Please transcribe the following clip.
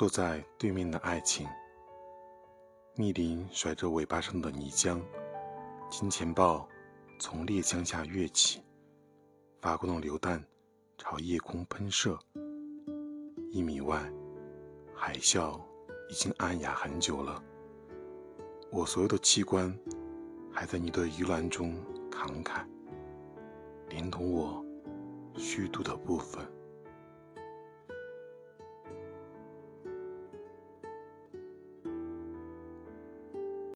坐在对面的爱情，密林甩着尾巴上的泥浆，金钱豹从猎枪下跃起，发光的榴弹朝夜空喷射。一米外，海啸已经暗哑很久了。我所有的器官还在你的鱼篮中慷慨，连同我虚度的部分。